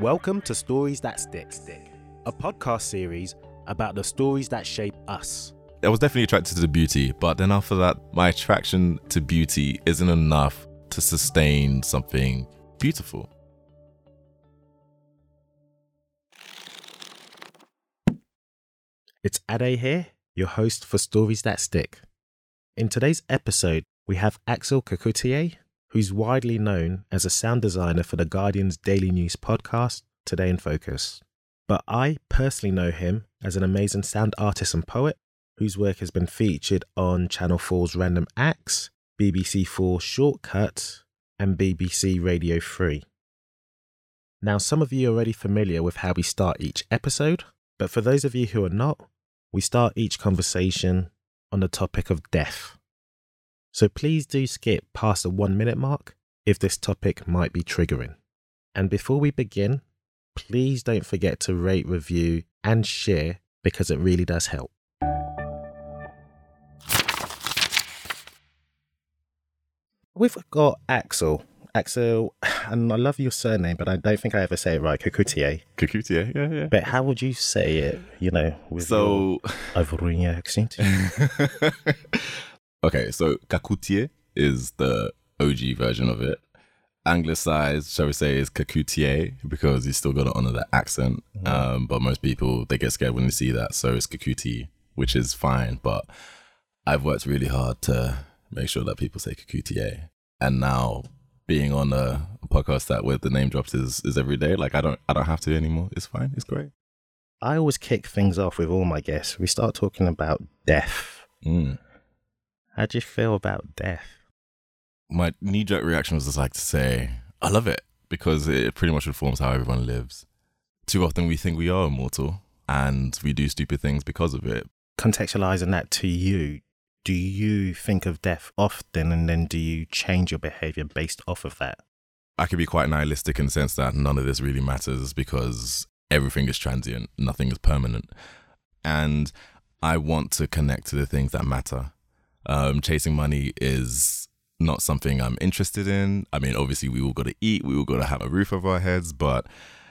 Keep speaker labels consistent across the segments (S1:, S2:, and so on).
S1: Welcome to Stories That Stick, a podcast series about the stories that shape us.
S2: I was definitely attracted to the beauty, but then after that, my attraction to beauty isn't enough to sustain something beautiful.
S1: It's Ade here, your host for Stories That Stick. In today's episode, we have Axel Kacoutié, who's widely known as a sound designer for The Guardian's daily news podcast, Today in Focus. But I personally know him as an amazing sound artist and poet whose work has been featured on Channel 4's Random Acts, BBC 4 Shortcut, and BBC Radio 3. Now, some of you are already familiar with how we start each episode, but for those of you who are not, we start each conversation on the topic of death. So please do skip past the one minute mark if this topic might be triggering. And before we begin, please don't forget to rate, review, and share because it really does help. We've got Axel. Axel, and I love your surname, but I don't think I ever say it right. Kacoutié.
S2: Kacoutié, yeah, yeah.
S1: But how would you say it? You know, with
S2: So,
S1: your Ivorian accent.
S2: okay, so Kacoutié is the OG version of it. Anglicized, shall we say, is Kacoutié because you still got to honor the accent. Um, but most people they get scared when they see that, so it's Kakuti, which is fine. But I've worked really hard to make sure that people say Kacoutié, and now being on a, podcast that where the name drops is is every day. Like I don't I don't have to anymore. It's fine. It's great.
S1: I always kick things off with all my guests. We start talking about death.
S2: Mm.
S1: How do you feel about death?
S2: my knee jerk reaction was just like to say, I love it because it pretty much informs how everyone lives. Too often we think we are immortal and we do stupid things because of it.
S1: Contextualizing that to you, do you think of death often and then do you change your behavior based off of that?
S2: I could be quite nihilistic in the sense that none of this really matters because everything is transient, nothing is permanent. And I want to connect to the things that matter. Um, chasing money is not something I'm interested in. I mean, obviously, we all got to eat, we all got to have a roof over our heads, but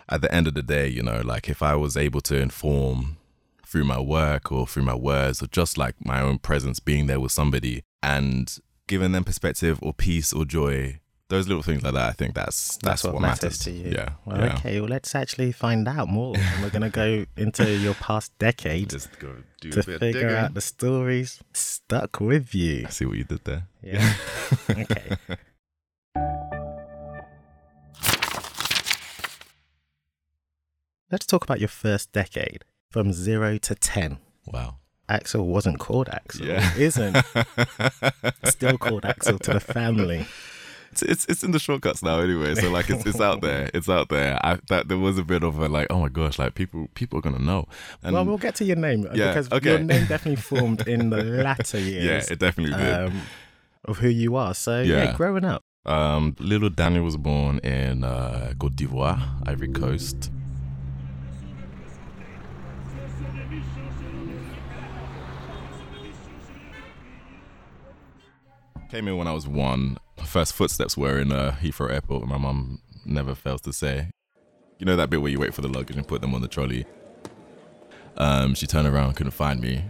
S2: at the end of the day, you know, like if I was able to inform through my work or through my words or just like my own presence being there with somebody and giving them perspective or peace or joy, those little things like that, I think that's that's,
S1: what, matters, to you.
S2: Yeah.
S1: Well,
S2: yeah.
S1: okay. Well, let's actually find out more. and we're going to go into your past decade
S2: Just go do
S1: to
S2: a bit
S1: figure out the stories stuck with you.
S2: I see what you did there.
S1: Yeah. okay. Let's talk about your first decade from zero to 10.
S2: Wow.
S1: Axel wasn't called Axel.
S2: Yeah.
S1: Isn't. Still called Axel to the family.
S2: It's, it's it's in the shortcuts now anyway, so like it's it's out there, it's out there. I that there was a bit of a like, oh my gosh, like people people are gonna know. And
S1: well, we'll get to your name
S2: Yeah,
S1: because
S2: okay.
S1: your name definitely formed in the latter years.
S2: yeah, it definitely did.
S1: um, of who you are. So, yeah,
S2: Yeah.
S1: growing up.
S2: Um, little Daniel was born in uh, Cote d'Ivoire, Ivory Coast. Came in when I was one. First footsteps were in uh, Heathrow Airport. And my mum never fails to say, "You know that bit where you wait for the luggage and put them on the trolley." Um, she turned around, couldn't find me.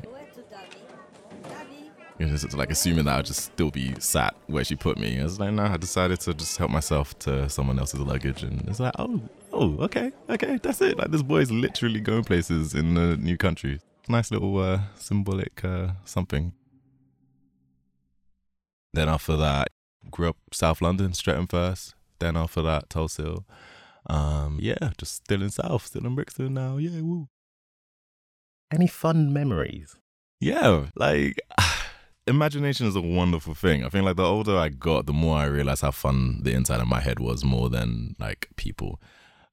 S2: Know, just like assuming that I'd just still be sat where she put me. I was like, no, I decided to just help myself to someone else's luggage, and it's like, oh, oh, okay, okay, that's it. Like this boy's literally going places in a new country. Nice little uh, symbolic uh, something. Then after that, grew up South London, Streatham first. Then after that, Tulse Hill. Um, yeah, just still in South, still in Brixton now. Yeah, woo.
S1: Any fun memories?
S2: Yeah, like imagination is a wonderful thing. I think like the older I got, the more I realized how fun the inside of my head was more than like people.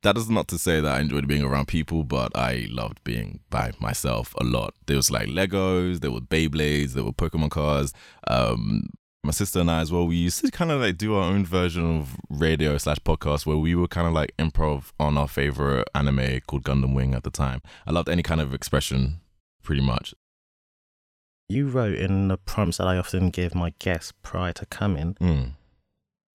S2: That is not to say that I enjoyed being around people, but I loved being by myself a lot. There was like Legos, there were Beyblades, there were Pokemon cards. Um, my sister and I as well, we used to kind of like do our own version of radio slash podcast where we would kind of like improv on our favorite anime called Gundam Wing at the time. I loved any kind of expression, pretty much.
S1: You wrote in the prompts that I often give my guests prior to coming
S2: Mm.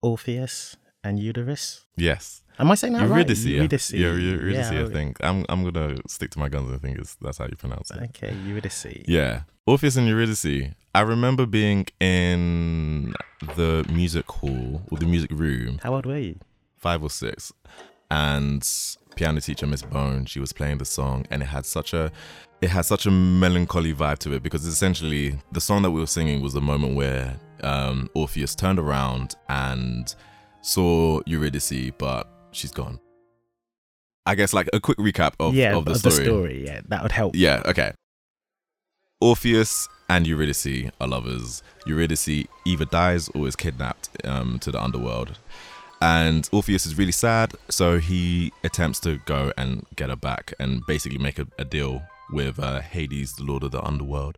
S1: Orpheus and Eurydice.
S2: Yes.
S1: Am I saying that right?
S2: Eurydice. Yeah,
S1: Eurydice.
S2: yeah, Eurydice.
S1: Yeah,
S2: I think I'm. I'm gonna stick to my guns. I think it's that's how you pronounce it.
S1: Okay, Eurydice.
S2: Yeah, Orpheus and Eurydice. I remember being in the music hall or the music room,
S1: How old were you?
S2: five or six, and piano teacher Miss Bone. She was playing the song, and it had such a, it had such a melancholy vibe to it because essentially the song that we were singing was the moment where um, Orpheus turned around and saw Eurydice, but she's gone. I guess like a quick recap of,
S1: yeah,
S2: of the
S1: of
S2: story.
S1: the story. Yeah, that would help.
S2: Yeah, okay. Orpheus and Eurydice are lovers. Eurydice either dies or is kidnapped um, to the underworld. And Orpheus is really sad, so he attempts to go and get her back and basically make a, a deal with uh, Hades, the lord of the underworld.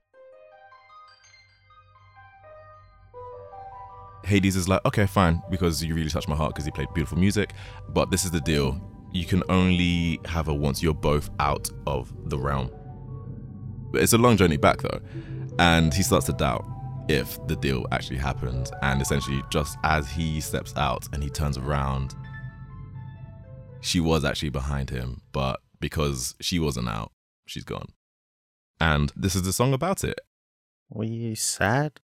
S2: Hades is like, okay, fine, because you really touched my heart because he played beautiful music. But this is the deal you can only have her once you're both out of the realm. It's a long journey back though. And he starts to doubt if the deal actually happened. And essentially, just as he steps out and he turns around, she was actually behind him. But because she wasn't out, she's gone. And this is the song about it.
S1: Were you sad?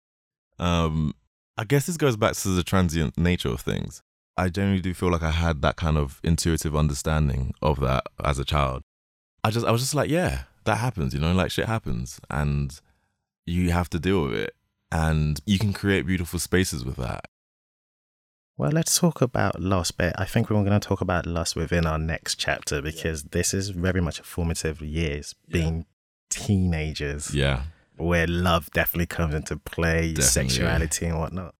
S2: Um, I guess this goes back to the transient nature of things. I generally do feel like I had that kind of intuitive understanding of that as a child. I just I was just like, yeah, that happens, you know, like shit happens and you have to deal with it. And you can create beautiful spaces with that.
S1: Well, let's talk about loss, but I think we're going to talk about loss within our next chapter because this is very much a formative years, being teenagers,
S2: Yeah.
S1: where love definitely comes into play,
S2: Definitely.
S1: sexuality and whatnot.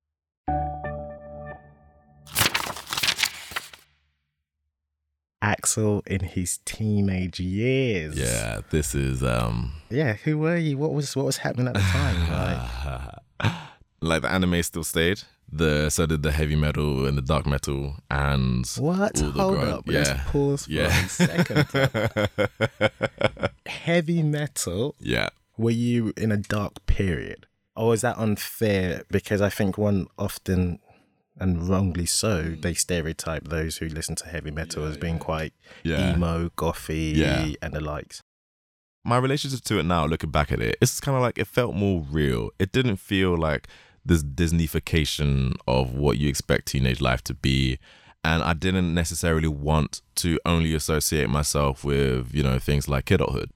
S1: Axel in his teenage years.
S2: Yeah. This is um
S1: Yeah, who were you? What was what was happening at the time? Like,
S2: like the anime still stayed. The so did the heavy metal and the dark metal and
S1: what? Hold up.
S2: Yeah.
S1: Let's pause for
S2: Yeah.
S1: a second. Heavy metal
S2: yeah.
S1: were you in a dark period? Or is that unfair? Because I think one often, and wrongly so,
S2: Mm.
S1: they stereotype those who listen to heavy metal as being quite
S2: Yeah.
S1: emo, gothy,
S2: Yeah.
S1: and the likes.
S2: my relationship to it now, looking back at it, it's kind of like it felt more real. It didn't feel like this Disneyfication of what you expect teenage life to be. And I didn't necessarily want to only associate myself with, you know, things like kidulthood.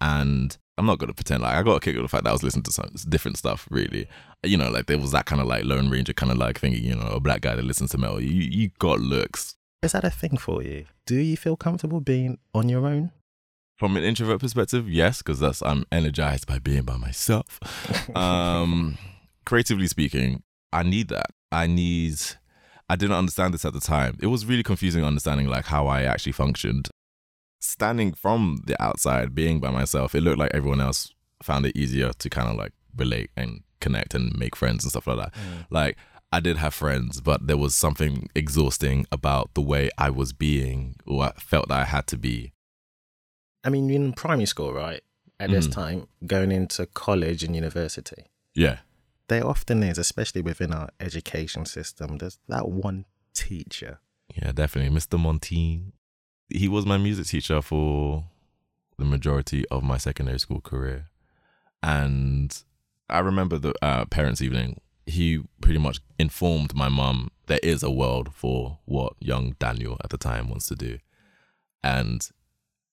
S2: And I'm not to pretend like I got a kick of the fact that I was listening to some different stuff, really. You know, like there was that kind of like Lone Ranger kind of like thing. you know, a black guy that listens to metal. You, you got looks.
S1: Is that a thing for you? Do you feel comfortable being on your own?
S2: From an introvert perspective, yes, because that's I'm energized by being by myself. um, creatively speaking, I need that. I need. I didn't understand this at the time. It was really confusing understanding like how I actually functioned. Standing from the outside, being by myself, it looked like everyone else found it easier to kind of like relate and connect and make friends and stuff like that. Like I did have friends, but there was something exhausting about the way I was being or I felt that I had to be.
S1: I mean, you're in primary school, right? At this
S2: Mhm.
S1: time, going into college and university.
S2: Yeah.
S1: There often is, especially within our education system, there's that one teacher.
S2: Yeah, definitely. Mr. Montine. He was my music teacher for the majority of my secondary school career. And I remember the uh, parents' evening. He pretty much informed my mum there is a world for what young Daniel at the time wants to do. And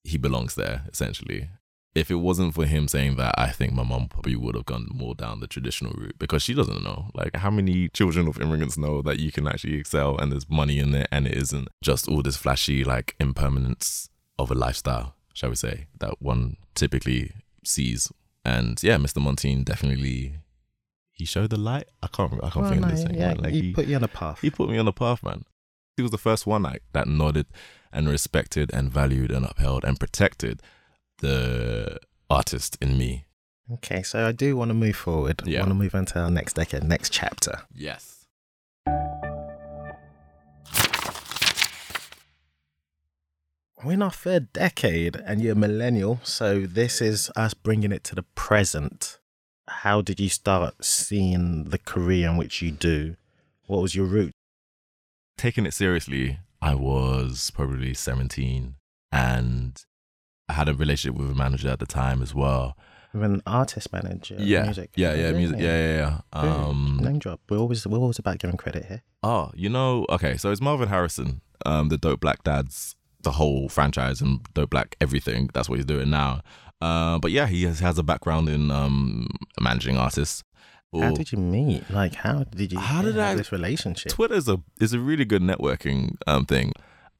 S2: he belongs there, essentially. If it wasn't for him saying that, I think my mom probably would have gone more down the traditional route because she doesn't know. Like, how many children of immigrants know that you can actually excel and there's money in it and it isn't just all this flashy, like, impermanence of a lifestyle, shall we say, that one typically sees. And yeah, Mr. Montine definitely. He showed the light. I can't. I can't
S1: Well,
S2: think
S1: no,
S2: of this thing.
S1: yeah,
S2: Like
S1: he,
S2: he,
S1: put you on a path.
S2: he put me on the path, man. He was the first one like, that nodded and respected and valued and upheld and protected the artist in me.
S1: Okay, so I do want to move forward. I
S2: Yeah.
S1: want to move on to our next decade, next chapter.
S2: Yes.
S1: We're in our third decade and you're a millennial, so this is us bringing it to the present. How did you start seeing the career in which you do? What was your route?
S2: taking it seriously, I was probably 17 and I had a relationship with a manager at the time as well.
S1: With an artist manager.
S2: Yeah.
S1: Music.
S2: Yeah, yeah, music. Yeah, yeah, yeah. Um,
S1: Name drop. We're always we're always about giving credit here.
S2: Oh, you know, okay, so it's Marvyn Harrison, um, the Dope Black Dads, the whole franchise and Dope Black everything. That's what he's doing now. Uh, but yeah, he has, has a background in um, managing artists.
S1: How did you meet? Like, how did you?
S2: How did
S1: have
S2: I-
S1: this relationship?
S2: Twitter is a is a really good networking um thing.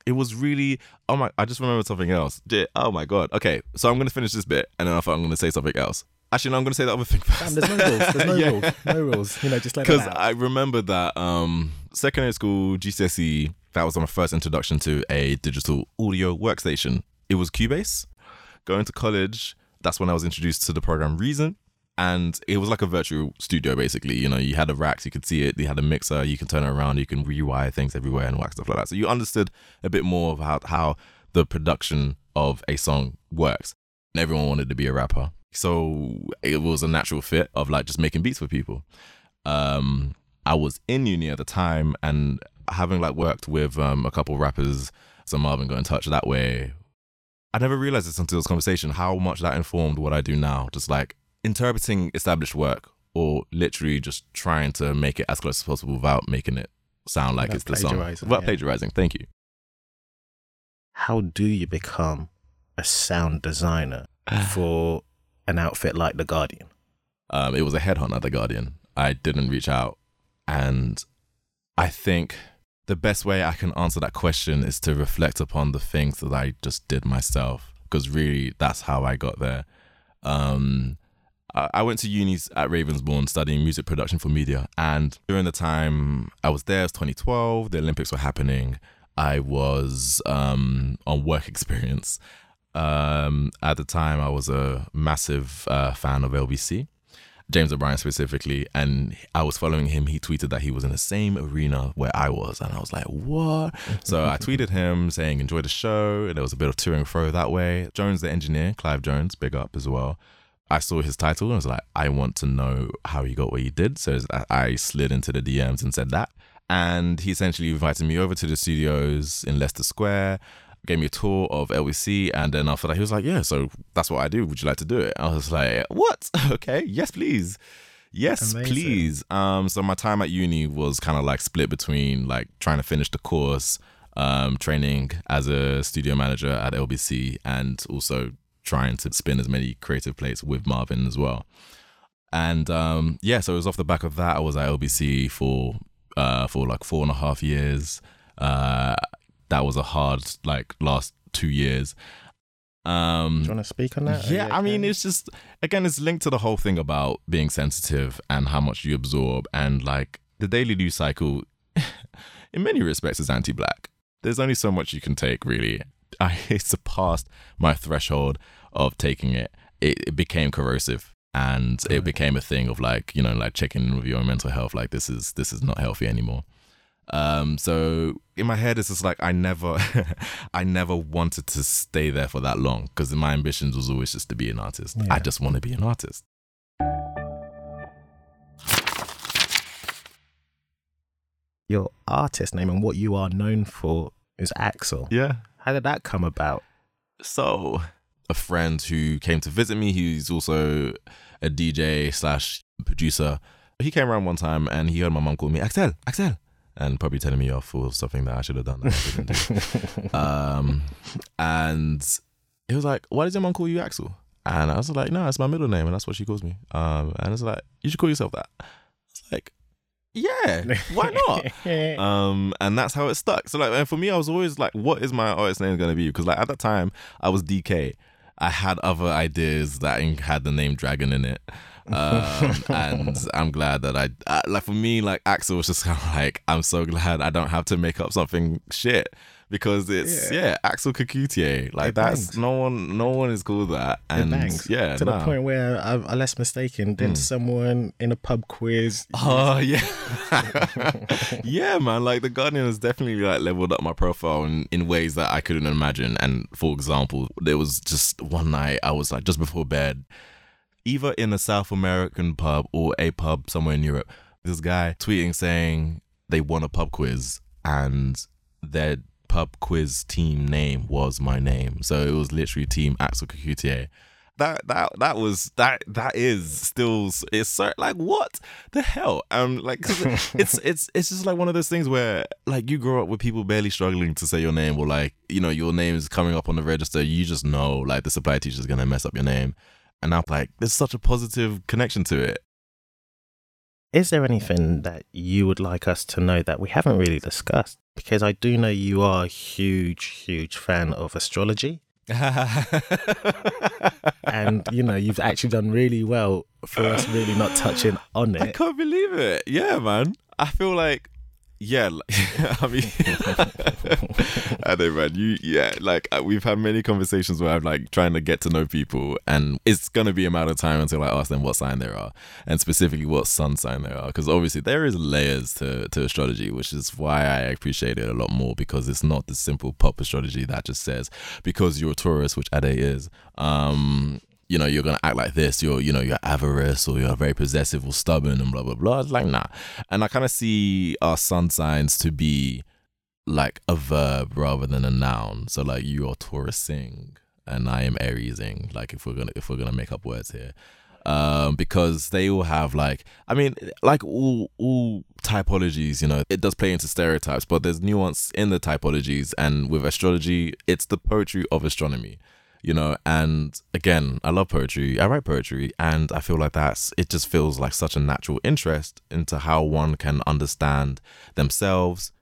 S2: It was really oh my I just remembered something else. Oh my god. Okay, so I'm gonna finish this bit and then I thought I'm gonna say something else. Actually, no, I'm gonna say the other thing first.
S1: Damn, there's no rules. There's no
S2: Yeah.
S1: rules. No rules. You know, just it
S2: because. I remember that um, secondary school GCSE that was my first introduction to a digital audio workstation. It was Cubase. Going to college, that's when I was introduced to the program Reason, and it was like a virtual studio basically. You know, you had a racks, you could see it. You had a mixer, you can turn it around, you can rewire things everywhere and work stuff like that. So you understood a bit more of how how the production of a song works. And everyone wanted to be a rapper. So it was a natural fit of like just making beats for people. Um, I was in uni at the time and having like worked with um, a couple rappers, so Marvyn got in touch that way. I never realized this until this conversation how much that informed what I do now. Just like interpreting established work or literally just trying to make it as close as possible without making it sound like
S1: Without
S2: it's the song. Without
S1: yeah.
S2: plagiarizing. Thank you.
S1: how do you become a sound designer for an outfit like the Guardian?
S2: Um, it was a headhunt at the Guardian. I didn't reach out, and I think the best way I can answer that question is to reflect upon the things that I just did myself, because really that's how I got there. Um, I I went to unis at Ravensbourne studying music production for media, and during the time I was there, it was 2012. The Olympics were happening. I was um, on work experience. Um, at the time, I was a massive uh, fan of LBC. James O'Brien specifically, and I was following him. He tweeted that he was in the same arena where I was, and I was like, "What?" so I tweeted him saying, "Enjoy the show." And there was a bit of to and fro that way. Jones, the engineer, Clive Jones, big up as well. I saw his title and was like, "I want to know how he got what he did." So I- slid into the DMs and said that, and he essentially invited me over to the studios in Leicester Square. Gave me a tour of LBC, and then after that, he was like, "Yeah, so that's what I do. Would you like to do it?" I was like, "What? Okay, yes, please." Yes,
S1: Amazing.
S2: please. Um, so my time at uni was kind of like split between like trying to finish the course, um, training as a studio manager at LBC, and also trying to spin as many creative plates with Marvyn as well. And um, yeah, so it was off the back of that. I was at LBC for uh, for like four and a half years. Uh, that was a hard like last two years. Um,
S1: Do you want to speak on that?
S2: Yeah, I mean, it's just again, it's linked to the whole thing about being sensitive and how much you absorb, and like the daily news cycle, in many respects, is anti-black. There's only so much you can take, really. I surpassed my threshold of taking it. It, it became corrosive, and it became a thing of like, you know, like checking in with your mental health. Like this is this is not healthy anymore. Um, so in my head, it's just like I never, I never wanted to stay there for that long because my ambitions was always just to be an artist.
S1: Yeah.
S2: I just want to be an artist.
S1: your artist name and what you are known for is Axel.
S2: Yeah.
S1: How did that come about?
S2: So a friend who came to visit me, he's also a DJ slash producer. He came around one time and he heard my mom call me Axel, Axel, and probably telling me off for something that I should have done. That I didn't do. um, and he was like, "Why does your mom call you Axel?" And I was like, "No, it's my middle name, and that's what she calls me." Um, and it's like, "You should call yourself that." I was like, "Yeah, why not?" um, and that's how it stuck. So like, and for me, I was always like, "What is my artist name gonna be?" Because like at that time, I was DK. I had other ideas that had the name Dragon in it. Um, and I'm glad that I, I like for me like Axel was just kind of like I'm so glad I don't have to make up something shit because it's
S1: Yeah.
S2: yeah, Axel Kacoutié like
S1: It
S2: that's
S1: bangs.
S2: no one no one is called that and yeah
S1: to
S2: nah.
S1: the point where, I, unless mistaken, did
S2: Mm.
S1: someone in a pub quiz?
S2: Oh yeah, yeah, man. Like the Guardian has definitely like leveled up my profile in, in ways that I couldn't imagine. And for example, there was just one night I was like just before bed, either in a South American pub or a pub somewhere in Europe. This guy tweeting saying they won a pub quiz and their pub quiz team name was my name. So it was literally Team Axel Kacoutié. That that that was that that is still it's so like what the hell um like it's it's it's just like one of those things where like you grow up with people barely struggling to say your name or like you know your name is coming up on the register you just know like the supply teacher is gonna mess up your name and I'm like there's such a positive connection to it
S1: Is there anything that you would like us to know that we haven't really discussed? Because I do know you are a huge, huge fan of astrology. And, you know, you've actually done really well for us really not touching on it.
S2: I can't believe it. Yeah, man. I feel like, yeah. Like, I mean, I know, man. You, yeah. Like uh, we've had many conversations where I'm like trying to get to know people, and it's gonna be a matter of time until I ask them what sign they are, and specifically what sun sign they are, because obviously there is layers to to astrology, which is why I appreciate it a lot more because it's not the simple pop astrology that just says because you're a Taurus, which Ade is. Um, you know, you're gonna act like this, you're, you know, you're avarice or you're very possessive or stubborn and blah blah blah. Like nah. And I kind of see our sun signs to be like a verb rather than a noun. So like you are Taurusing and I am Ariesing. Like if we're gonna if we're gonna make up words here. Um, because they all have like I mean, like all all typologies, you know, it does play into stereotypes, but there's nuance in the typologies and with astrology, it's the poetry of astronomy you know and again i love poetry i write poetry and i feel like that's it just feels like such a natural interest into how one can understand themselves.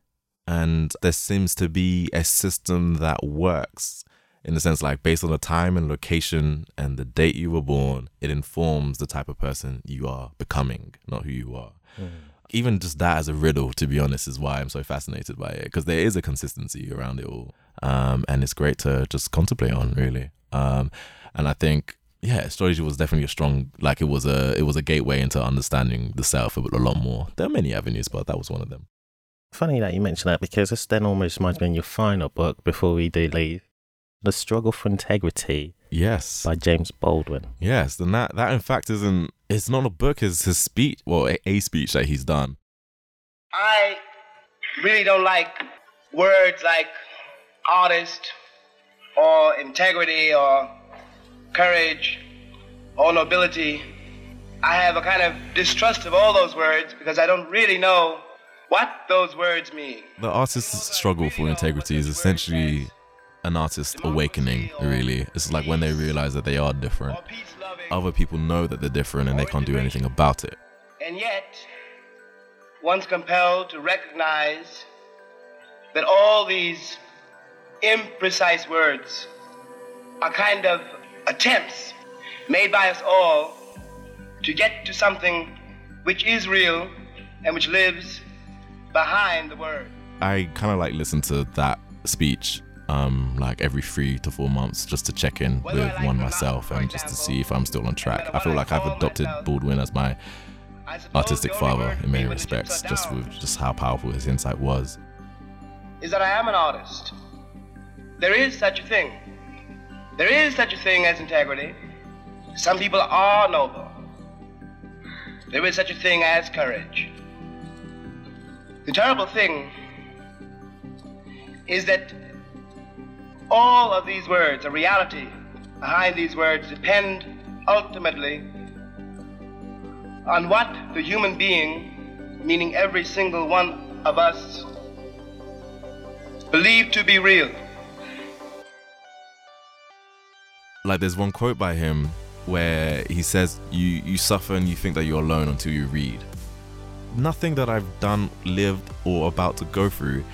S2: And there seems to be a system that works in the sense like based on the time and location and the date you were born it informs the type of person you are becoming not who you are mm. Even just that as a riddle to be honest is why i'm so fascinated by it because there is a consistency around it all. Um, and it's great to just contemplate on really. Um, and i think yeah astrology was definitely a strong like it was a it was a gateway into understanding the self a, lot more. There are many avenues but that was one of them.
S1: Funny that you mention that because this then almost reminds me of your final book before we do leave The Struggle for Integrity
S2: yes
S1: by James Baldwin.
S2: yes and that that in fact isn't it's not a book it's his speech well a, a speech that he's done
S3: I really don't like words like artist or integrity or courage or nobility. I have a kind of distrust of all those words because I don't really know what those words mean.
S2: the artist's struggle for integrity is essentially an artist awakening really. It's like when they realize that they are different. Other people know that they're different and they can't do anything about it.
S3: And yet, one's compelled to recognize that all these imprecise words are kind of attempts made by us all to get to something which is real and which lives behind the word.
S2: i kind of like listen to that speech um like every three to four months just to check in with one
S3: it or not,
S2: myself and just to see if i'm still on track i feel like i've adopted baldwin as my artistic father in many
S3: for me when the chips
S2: respects just with just how powerful his insight was
S3: is that I am an artist. There is such a thing. There is such a thing as integrity. Some people are noble. There is such a thing as courage. The terrible thing is that all of these words, a reality. Behind these words, depend ultimately on what the human being, meaning every single one of us, believe to be real.
S2: like there's one quote by him where he says you you suffer and you think that you're alone until you read. Nothing that i've done lived or about to go through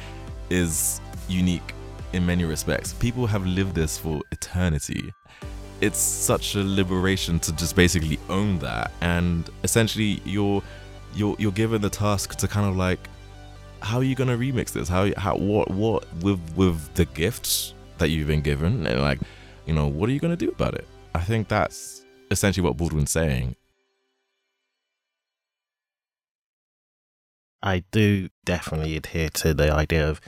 S2: is unique in many respects. People have lived this for eternity. It's such a liberation to just basically own that. And essentially you're you're you're given the task to kind of like how are you gonna remix this? How how what what with with the gifts that you've been given? And like you know what are you gonna do about it? I think that's essentially what baldwin's saying.
S1: I do definitely adhere to the idea of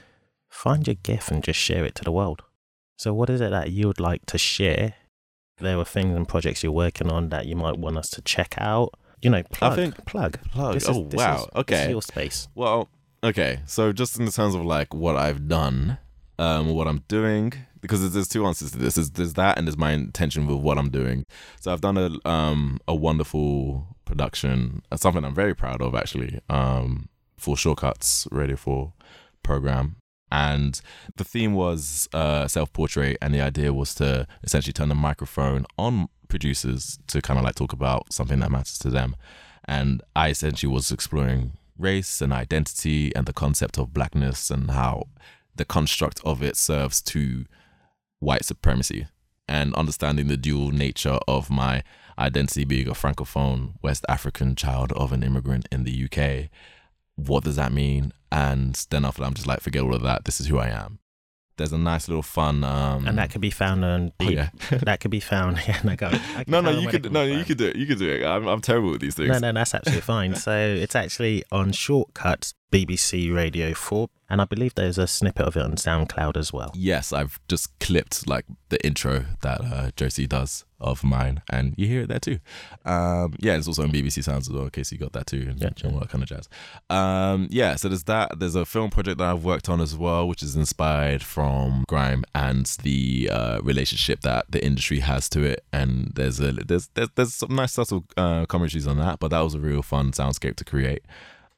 S1: find your gift and just share it to the world. So, what is it that you would like to share? There were things and projects you're working on that you might want us to check out. You know, plug,
S2: think-
S1: plug,
S2: Plug.
S1: This is-
S2: oh
S1: this
S2: wow
S1: is- this is
S2: okay
S1: your space.
S2: well Okay, so just in terms of like what I've done, um, what I'm doing, because there's, there's two answers to this. There's, there's that, and there's my intention with what I'm doing. So I've done a um a wonderful production, uh, something I'm very proud of actually. Um, for Shortcuts Radio Four program, and the theme was uh self portrait, and the idea was to essentially turn the microphone on producers to kind of like talk about something that matters to them, and I essentially was exploring race and identity and the concept of blackness and how the construct of it serves to white supremacy and understanding the dual nature of my identity being a francophone West African child of an immigrant in the UK. What does that mean? And then after that, I'm just like, forget all of that. This is who I am. There's a nice little fun, um,
S1: and that could be found on.
S2: Oh, yeah.
S1: that could be found. Yeah, no. I
S2: no, no, you could, no, you
S1: found.
S2: could do it. You could do it. I'm, I'm terrible with these things.
S1: No, no, that's absolutely fine. So it's actually on Shortcuts, BBC Radio 4, and I believe there's a snippet of it on SoundCloud as well.
S2: Yes, I've just clipped like the intro that uh, Josie does of mine, and you hear it there too. Um, yeah, it's also on BBC Sounds as well, in case you got that too, and,
S1: Gotcha.
S2: and all that kind of jazz. Um, yeah, so there's that. There's a film project that I've worked on as well, which is inspired from grime and the uh, relationship that the industry has to it. And there's a there's there's, there's some nice subtle uh, commentaries on that, but that was a real fun soundscape to create.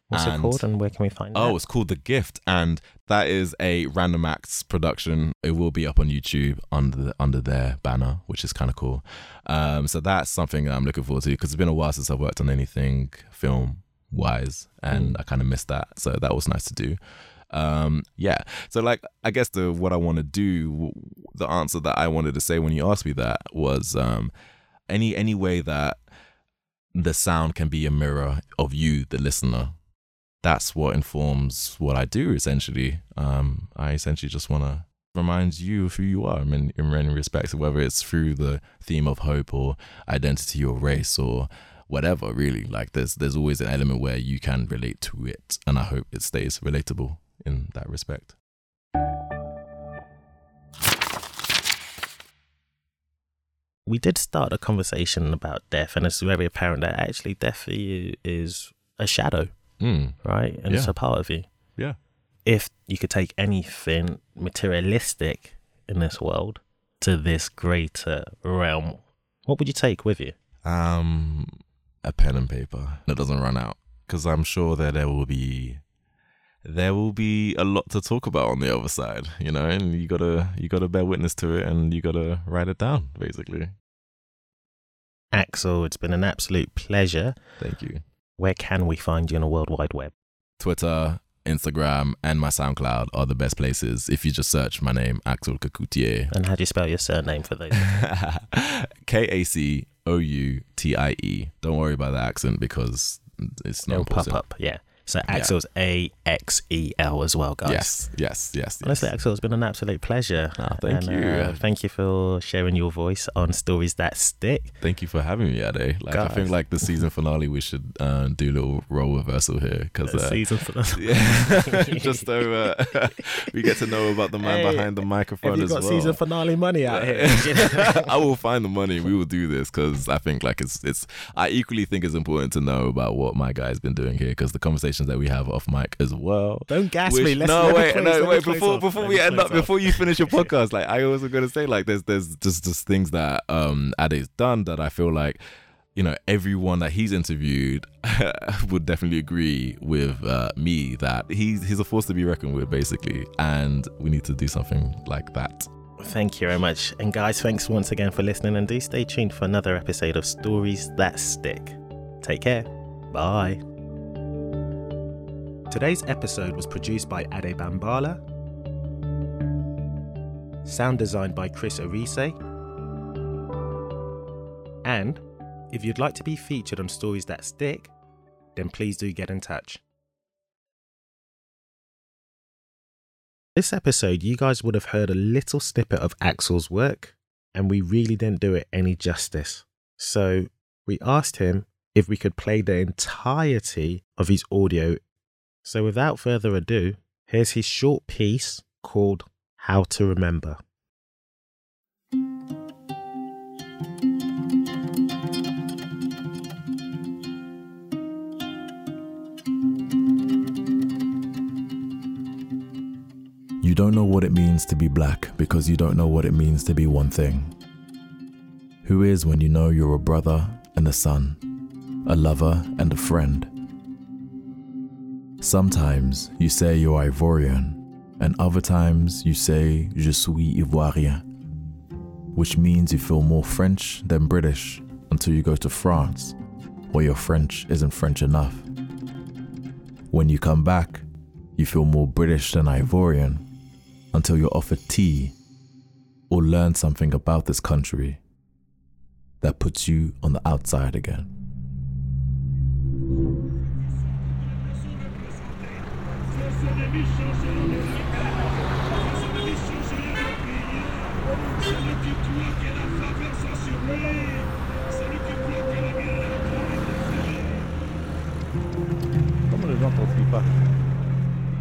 S1: What's it called and where can we find it?
S2: Oh,
S1: that?
S2: it's called The Gift, and that is a Random Acts production. It will be up on YouTube under the, under their banner, which is kind of cool. Um, so that's something that I'm looking forward to because it's been a while since I've worked on anything film wise, and I kind of missed that. So that was nice to do. Um, yeah. So like, I guess the what I want to do, the answer that I wanted to say when you asked me that was um, any any way that the sound can be a mirror of you, the listener that's what informs what I do essentially. Um, I essentially just want to remind you of who you are in, in many respects, whether it's through the theme of hope or identity or race or whatever, really. Like there's there's always an element where you can relate to it, and I hope it stays relatable in that respect.
S1: We did start a conversation about death, and it's very apparent that actually death for you is a shadow,
S2: Mm,
S1: right? And it's a part of you.
S2: yeah.
S1: if you could take anything materialistic in this world to this greater realm, what would you take with you?
S2: Um, a pen and paper that doesn't run out, because I'm sure that there will be there will be a lot to talk about on the other side, you know, and you gotta you gotta bear witness to it, and you gotta write it down, basically.
S1: Axel, it's been an absolute pleasure.
S2: Thank you.
S1: Where can we find you on the World Wide Web?
S2: Twitter, Instagram, and my SoundCloud are the best places. If you just search my name, Axel Kacoutié.
S1: And how do you spell your surname for those?
S2: K A C O U T I E. Don't worry about the accent because it's not
S1: It'll pop
S2: important.
S1: up, yeah. So Axel's A X E L as well, guys.
S2: Yes, yes, yes. yes.
S1: Honestly, Axel, it's been an absolute pleasure.
S2: Ah, thank
S1: And,
S2: you.
S1: uh, thank you for sharing your voice on Stories That Stick.
S2: Thank you for having me, Ade. Like I think like the season finale, we should uh, do a little role reversal here because
S1: Uh, season finale.
S2: yeah, just so uh, we get to know about the man
S1: Hey,
S2: behind the microphone as
S1: got
S2: well.
S1: season finale money out here?
S2: I will find the money. We will do this because I think like it's it's. I equally think it's important to know about what my guy's been doing here because the conversations that we have off mic as well.
S1: Don't gas
S2: Which-
S1: me. Let's,
S2: no,
S1: let
S2: wait,
S1: close-
S2: no,
S1: let
S2: wait. Before
S1: off.
S2: before
S1: Let
S2: we end up,
S1: off.
S2: before you finish your podcast, like I was gonna say, like there's there's just just things that um Ade's done that I feel like you know everyone that he's interviewed would definitely agree with uh, me that he's he's a force to be reckoned with, basically, and we need to do something like that.
S1: Thank you very much. And guys, thanks once again for listening. And do stay tuned for another episode of Stories That Stick. Take care. Bye. Today's episode was produced by Ade Bambala, sound designed by Chris Arise. And if you'd like to be featured on Stories That Stick, then please do get in touch. This episode, you guys would have heard a little snippet of Axel's work, and we really didn't do it any justice. So we asked him if we could play the entirety of his audio. So without further ado, here's his short piece called How to Remember.
S4: You don't know what it means to be black because you don't know what it means to be one thing. Who is when you know you're a brother and a son, a lover and a friend? Sometimes you say you're Ivorian, and other times you say Je suis Ivoirien, which means you feel more French than British until you go to France, where your French isn't French enough. When you come back, you feel more British than Ivorian until you're offered tea or learn something about this country that puts you on the outside again.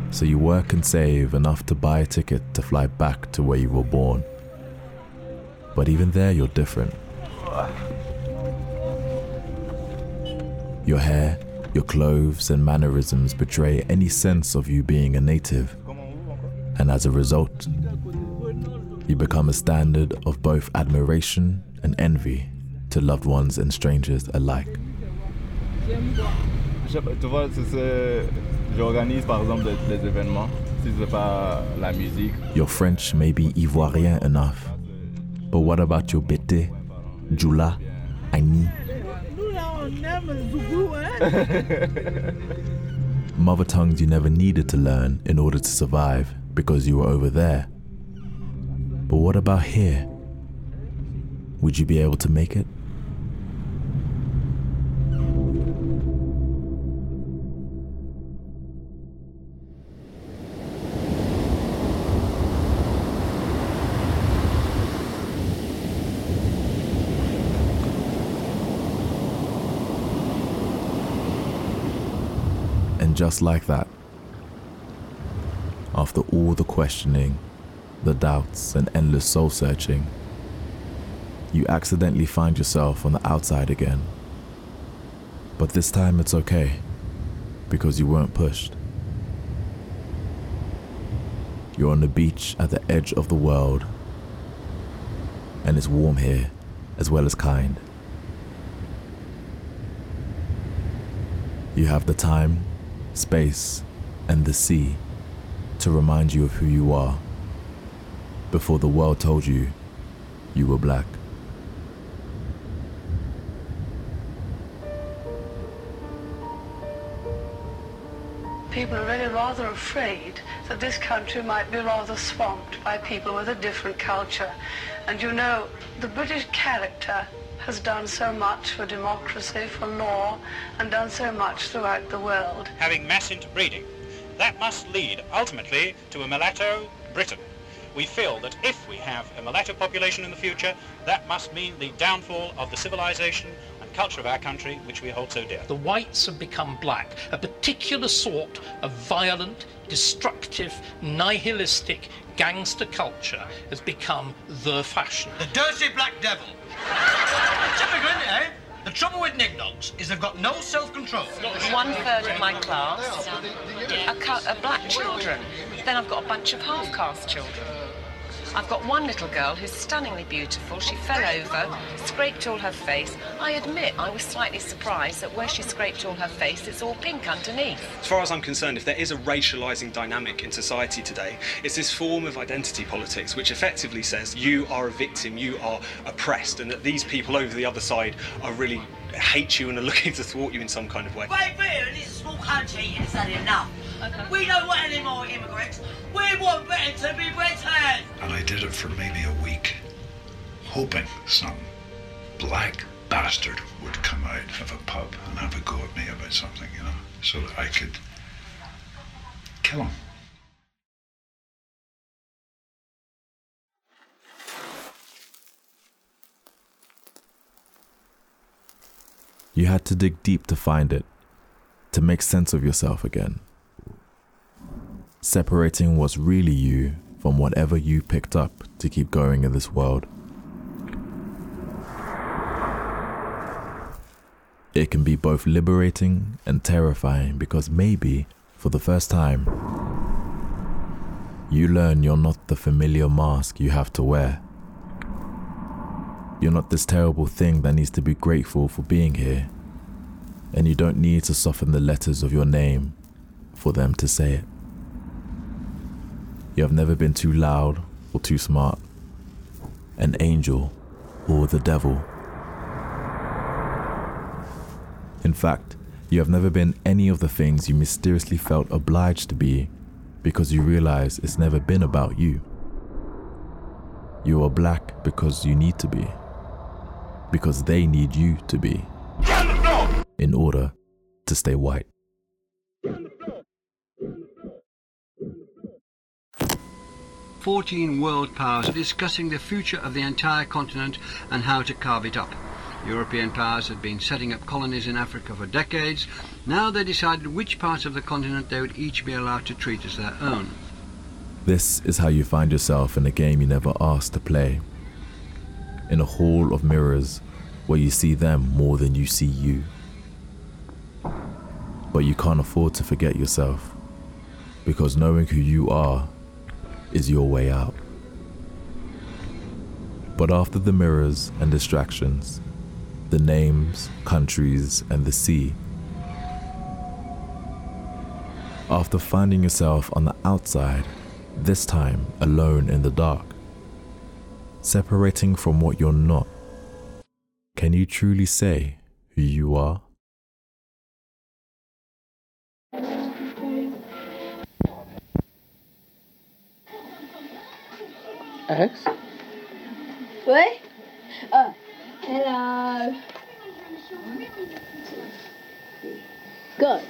S4: So you work and save enough to buy a ticket to fly back to where you were born. But even there, you're different. Your hair, your clothes, and mannerisms betray any sense of you being a native. And as a result, you become a standard of both admiration and envy to loved ones and strangers alike.
S5: Tu vois, j'organise par exemple des, des événements, si c'est pas la musique.
S4: Your French may be Ivoirien enough, but what about your Bete, Jula, Ani? Mother tongues you never needed to learn in order to survive because you were over there. But what about here? Would you be able to make it? Just like that, after all the questioning, the doubts, and endless soul searching, you accidentally find yourself on the outside again. But this time it's okay, because you weren't pushed. You're on the beach at the edge of the world, and it's warm here as well as kind. You have the time, space, and the sea to remind you of who you are before the world told you you were black.
S6: People are really rather afraid that this country might be rather swamped by people with a different culture. And you know, the British character has done so much for democracy, for law, and done so much throughout the world.
S7: having mass interbreeding. That must lead ultimately to a mulatto Britain. We feel that if we have a mulatto population in the future, that must mean the downfall of the civilization culture of our country, which we hold so dear.
S8: The whites have become black. A particular sort of violent, destructive, nihilistic gangster culture has become the fashion.
S9: The dirty black devil. Typical, isn't it, eh? The trouble with nignogs is they've got no self-control.
S10: One third of my class are, are black children. Then I've got a bunch of half caste children. I've got one little girl who's stunningly beautiful. She fell over, scraped all her face. I admit I was slightly surprised that where she scraped all her face, it's all pink underneath.
S11: As far as I'm concerned, if there is a racialising dynamic in society today, it's this form of identity politics which effectively says you are a victim, you are oppressed, and that these people over the other side are really hate you and are looking to thwart you in some kind of way.
S12: Great Britain is a small country and it's had enough. We don't want any more immigrants. We want Britain to be British.
S13: And I did it for maybe a week, hoping some black bastard would come out of a pub and have a go at me about something, you know, so that I could kill him.
S4: You had to dig deep to find it, to make sense of yourself again. Separating what's really you from whatever you picked up to keep going in this world. It can be both liberating and terrifying because maybe, for the first time, you learn you're not the familiar mask you have to wear. You're not this terrible thing that needs to be grateful for being here. And you don't need to soften the letters of your name for them to say it. You have never been too loud or too smart, an angel or the devil. In fact, you have never been any of the things you mysteriously felt obliged to be because you realize it's never been about you. You are black because you need to be, because they need you to be, in order to stay white.
S14: Fourteen world powers discussing the future of the entire continent and how to carve it up. European powers had been setting up colonies in Africa for decades. Now they decided which parts of the continent they would each be allowed to treat as their own.
S4: This is how you find yourself in a game you never asked to play. In a hall of mirrors where you see them more than you see you. But you can't afford to forget yourself because knowing who you are is your way out. But after the mirrors and distractions, the names, countries, and the sea, after finding yourself on the outside, this time alone in the dark, separating from what you're not, can you truly say who you are?
S15: X? What? Oh, hello. Good.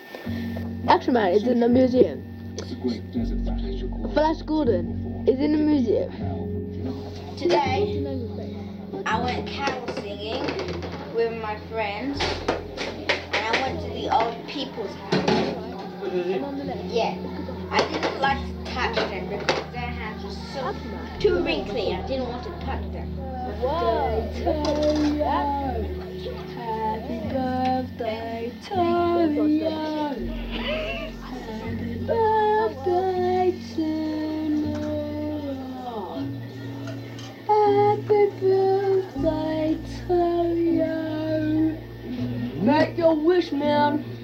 S15: Action Man is in the museum. Flash Gordon is in the museum.
S16: Today, I went carol singing with my friends, and I went to the old people's house. Yeah, I didn't like to touch them because were so too wrinkly. I didn't want to touch them.
S15: Happy birthday to. Happy birthday Noah. Happy birthday to. Make your wish, man.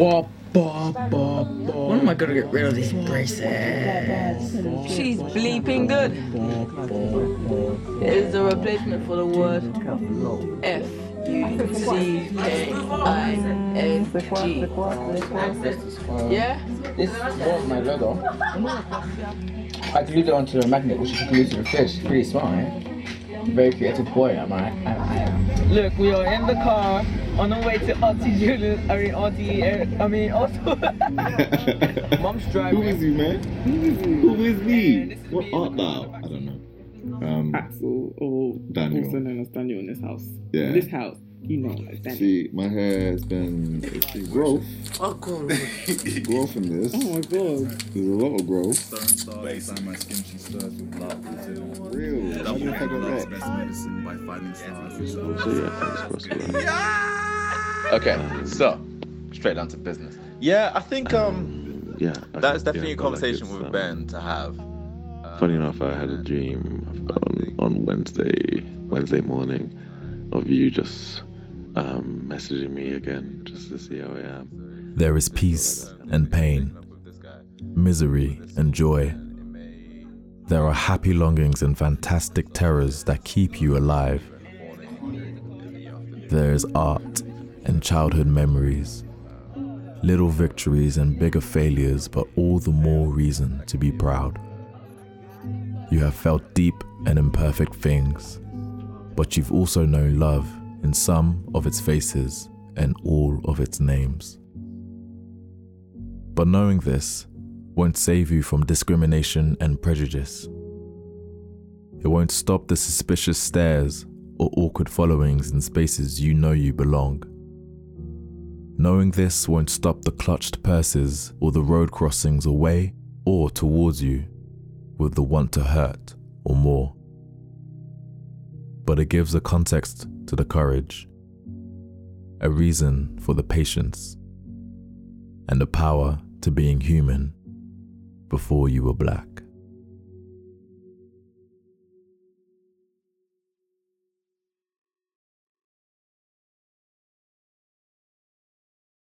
S17: Bop, bop, bop, bop. When am I gonna get rid of these braces?
S12: She's bleeping good. Is the replacement for the word F U C K I N G. Yeah?
S17: This was my logo. I glued it onto a magnet which is glued to the fish. Pretty smart, eh? Very creative boy, am I? I, I am.
S12: Look, we are in the car on the way to Auntie Julius. I mean, Auntie. Er- I mean, also. Mom's driving.
S18: Who is you, man? Who is me? What art thou? I don't know. Um,
S19: Axel or
S18: Daniel.
S19: also known as Daniel in this house.
S18: Yeah.
S19: This house, you know, like Daniel.
S18: See, my hair has been it's growth.
S19: Oh, God.
S18: growth in this.
S19: Oh my god.
S18: There's a lot of growth.
S5: Stone stars my skin, she stirs with love.
S18: Real.
S5: Yeah,
S18: How do you
S5: that
S18: think of
S5: love's best medicine by finding stars.
S20: So yeah, thanks Okay, so straight down to business. Yeah, I think um
S18: Yeah. I
S20: that's
S18: think-
S20: definitely
S18: yeah,
S20: a
S18: but like
S20: conversation
S18: it's,
S20: with
S18: um,
S20: Ben to have.
S18: Funny enough, I had a dream on, on Wednesday Wednesday morning of you just um, messaging me again just to see how I am.
S4: There is peace and pain, misery and joy. There are happy longings and fantastic terrors that keep you alive. There is art and childhood memories, little victories and bigger failures, but all the more reason to be proud. You have felt deep and imperfect things, but you've also known love in some of its faces and all of its names. But knowing this won't save you from discrimination and prejudice. It won't stop the suspicious stares or awkward followings in spaces you know you belong. Knowing this won't stop the clutched purses or the road crossings away or towards you with the want to hurt or more. But it gives a context to the courage, a reason for the patience, and the power to being human before you were black.